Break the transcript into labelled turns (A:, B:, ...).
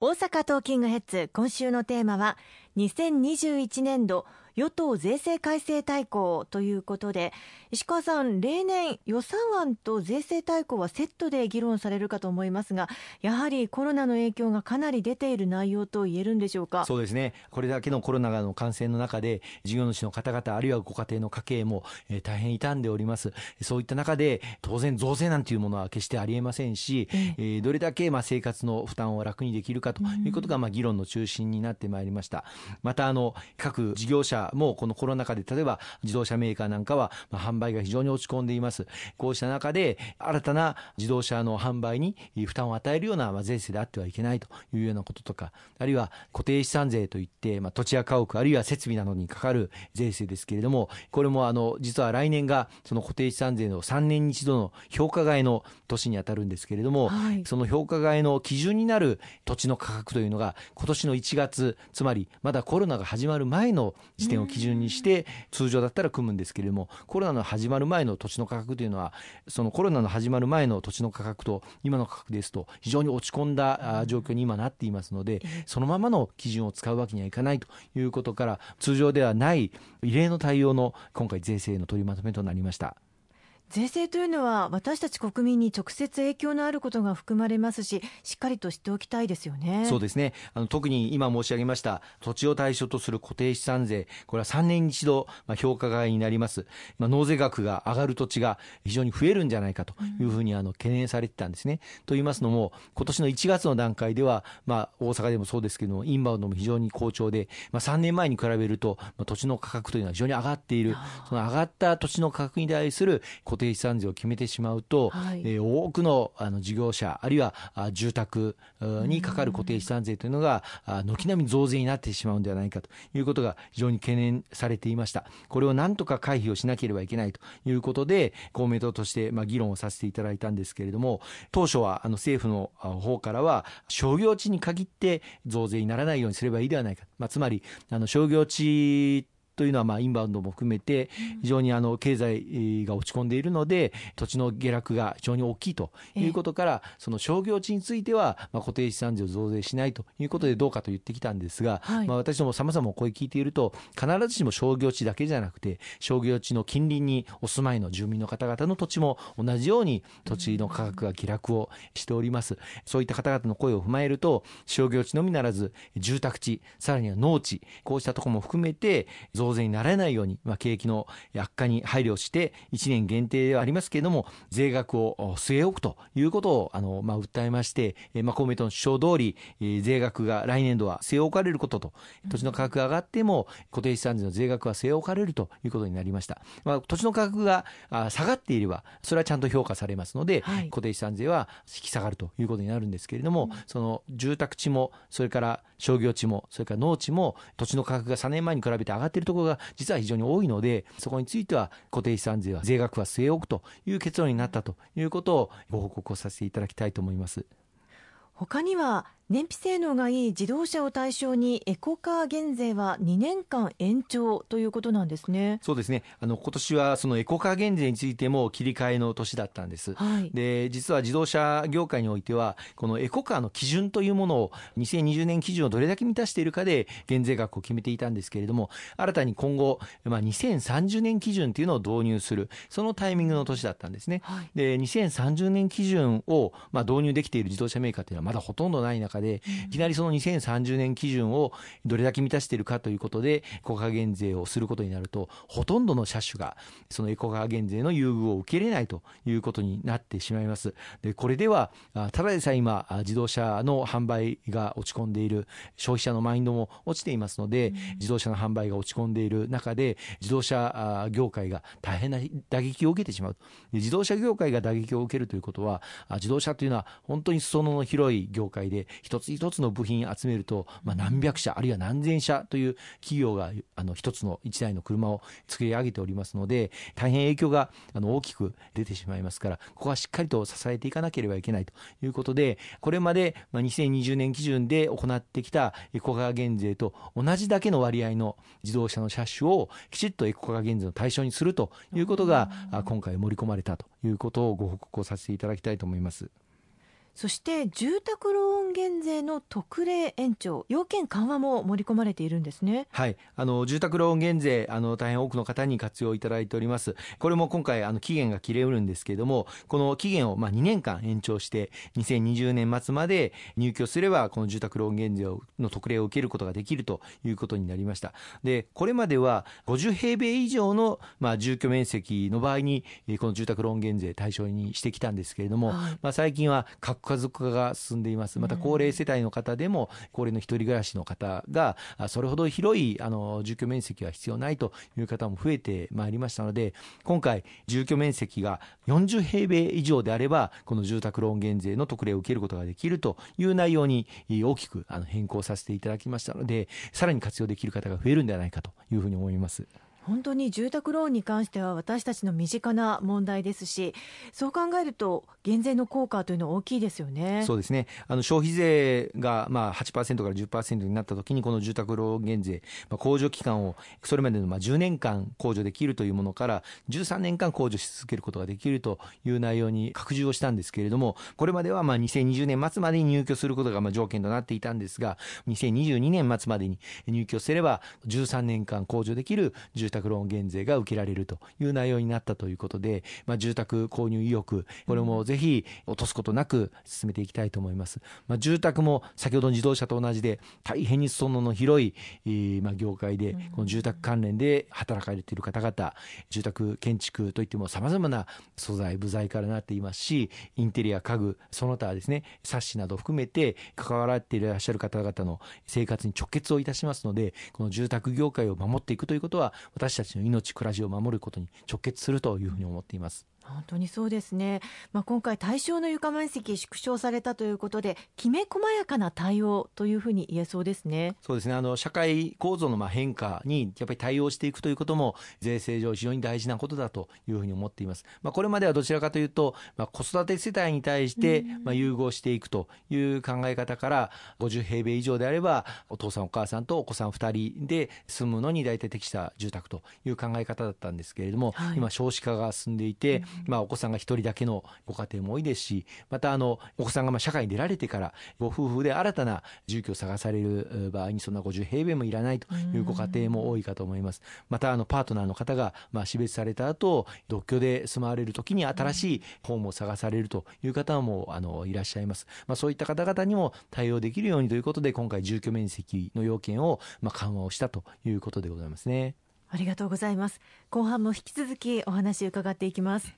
A: 大阪トーキングヘッズ。今週のテーマは2021年度与党税制改正大綱ということで石川さん例年予算案と税制大綱はセットで議論されるかと思いますがやはりコロナの影響がかなり出ている内容と言えるんでしょうか？
B: そうですね。これだけのコロナの感染の中で事業主の方々あるいはご家庭の家計も、えー、大変傷んでおります。そういった中で当然増税なんていうものは決してありえませんし、えー、どれだけまあ生活の負担を楽にできるかということがまあ議論の中心になってまいりました。またあの各事業者もこのコロナ禍で例えば自動車メーカーなんかは、まあ、販売が非常に落ち込んでいます。こうした中で新たな自動車の販売に負担を与えるような、まあ、税制であってはいけないというようなこととかあるいは固定資産税といって、まあ、土地や家屋あるいは設備などにかかる税制ですけれどもこれもあの実は来年がその固定資産税の3年に一度の評価外の年に当たるんですけれども、はい、その評価外の基準になる土地の価格というのが今年の1月つまりまだコロナが始まる前の時点を基準にして通常だったら組むんですけれどもコロナの始まる前の土地の価格というのはそのコロナの始まる前の土地の価格と今の価格ですと非常に落ち込んだ状況に今なっていますのでそのままの基準を使うわけにはいかないということから通常ではない異例の対応の今回税制の取りまとめとなりました。
A: 税制というのは私たち国民に直接影響のあることが含まれますししっかりと知っておきたいですよね。
B: そうですね。あの特に今申し上げました土地を対象とする固定資産税これは3年に一度、まあ、評価外になります、まあ、納税額が上がる土地が非常に増えるんじゃないかというふうにあの懸念されてたんですね、と言いますのも今年の1月の段階では、まあ、大阪でもそうですけれどもインバウンドも非常に好調で、まあ、3年前に比べると、まあ、土地の価格というのは非常に上がっている。その上がった土地の価格に対する固定資産税を決めてしまうと、はい、えー、多くのあの事業者あるいはあ住宅にかかる固定資産税というのが軒並み増税になってしまうんではないかということが非常に懸念されていました。これをなんとか回避をしなければいけないということで公明党としてまあ議論をさせていただいたんですけれども当初はあの政府の方からは商業地に限って増税にならないようにすればいいではないか、まあ、つまりあの商業地というのはまあインバウンドも含めて非常にあの経済が落ち込んでいるので土地の下落が非常に大きいということからその商業地についてはまあ固定資産税を増税しないということでどうかと言ってきたんですが、まあ私どもさまざま声聞いていると必ずしも商業地だけじゃなくて商業地の近隣にお住まいの住民の方々の土地も同じように土地の価格が下落をしております。そういった方々の声を踏まえると商業地のみならず住宅地さらには農地こうしたところも含めて増増税にならないように、まあ、景気の悪化に配慮して1年限定ではありますけれども税額を据え置くということをあの、まあ、訴えまして、まあ、公明党の主張通り税額が来年度は据え置かれることと土地の価格が上がっても固定資産税の税額は据え置かれるということになりました、まあ、土地の価格が下がっていればそれはちゃんと評価されますので、はい、固定資産税は引き下がるということになるんですけれども、うん、その住宅地もそれから商業地もそれから農地も土地の価格が3年前に比べて上がっているところが実は非常に多いのでそこについては固定資産税は税額は据え置くという結論になったということをご報告をさせていただきたいと思います。
A: 他には燃費性能がいい自動車を対象にエコカー減税は2年間延長ということなんですね。
B: そうですね。あの今年はそのエコカー減税についても切り替えの年だったんです。はい、で実は自動車業界においてはこのエコカーの基準というものを2020年基準をどれだけ満たしているかで減税額を決めていたんですけれども、新たに今後まあ2030年基準というのを導入するそのタイミングの年だったんですね。はい、で2030年基準をまあ導入できている自動車メーカーというのはまだほとんどない中で、いきなりその2030年基準をどれだけ満たしているかということで、エコカー減税をすることになると、ほとんどの車種がそのエコカー減税の優遇を受け入れないということになってしまいます。で、これでは、ただでさえ今、自動車の販売が落ち込んでいる、消費者のマインドも落ちていますので、自動車の販売が落ち込んでいる中で、自動車業界が大変な打撃を受けてしまう。自動車業界が打撃を受けるということは、自動車というのは本当に裾野の広い業界で、一つ一つの部品集めると、まあ、何百社あるいは何千社という企業があの一つの一台の車を作り上げておりますので大変影響があの大きく出てしまいますからここはしっかりと支えていかなければいけないということでこれまで2020年基準で行ってきたエコカー減税と同じだけの割合の自動車の車種をきちっとエコカー減税の対象にするということが今回盛り込まれたということをご報告をさせていただきたいと思います。
A: そして住宅ローン減税の特例延長要件緩和も盛り込まれているんですね。
B: はい。あの住宅ローン減税あの大変多くの方に活用いただいております。これも今回あの期限が切れうるんですけれどもこの期限をまあ2年間延長して2020年末まで入居すればこの住宅ローン減税の特例を受けることができるということになりました。でこれまでは50平米以上のまあ住居面積の場合にこの住宅ローン減税対象にしてきたんですけれども、はい、まあ最近は各家族化が進んでいます。また高齢世帯の方でも、高齢の一人暮らしの方が、それほど広いあの住居面積は必要ないという方も増えてまいりましたので、今回、住居面積が40平米以上であれば、この住宅ローン減税の特例を受けることができるという内容に大きくあの変更させていただきましたので、さらに活用できる方が増えるんではないかというふうに思います。
A: 本当に住宅ローンに関しては私たちの身近な問題ですしそう考えると減税の効果というのは大きいですよね。
B: そうですね。あの消費税がまあ8%から10%になったときにこの住宅ローン減税、まあ、控除期間をそれまでのまあ10年間控除できるというものから13年間控除し続けることができるという内容に拡充をしたんですけれどもこれまではまあ2020年末までに入居することがまあ条件となっていたんですが2022年末までに入居すれば13年間控除できる住宅宅ローン減税が受けられるという内容になったということで、まあ、住宅購入意欲、これもぜひ落とすことなく進めていきたいと思います。まあ、住宅も先ほどの自動車と同じで、大変に裾野の広い、まあ、業界で、この住宅関連で働かれている方々、住宅建築といっても様々な素材、部材からなっていますし、インテリア、家具、その他ですね、冊子など含めて関わられていらっしゃる方々の生活に直結をいたしますので、この住宅業界を守っていくということは、私たちの命、暮らしを守ることに直結するというふうに思っています。
A: 本当にそうですね、まあ、今回、対象の床面積縮小されたということで、きめ細やかな対応というふうに言えそうですね。
B: そうですね。あの社会構造のまあ変化にやっぱり対応していくということも、税制上、非常に大事なことだというふうに思っています。まあ、これまではどちらかというと、まあ、子育て世帯に対してまあ融合していくという考え方から、50平米以上であれば、お父さん、お母さんとお子さん2人で住むのに大体適した住宅という考え方だったんですけれども、はい、今、少子化が進んでいて、まあ、お子さんが一人だけのご家庭も多いですし、またあのお子さんがまあ社会に出られてからご夫婦で新たな住居を探される場合にそんな50平米もいらないというご家庭も多いかと思います。またあのパートナーの方がまあ死別された後独居で住まわれる時に新しいホームを探されるという方もあのいらっしゃいます。まあそういった方々にも対応できるようにということで今回住居面積の要件をまあ緩和をしたということでございますね。
A: ありがとうございます。後半も引き続きお話伺っていきます。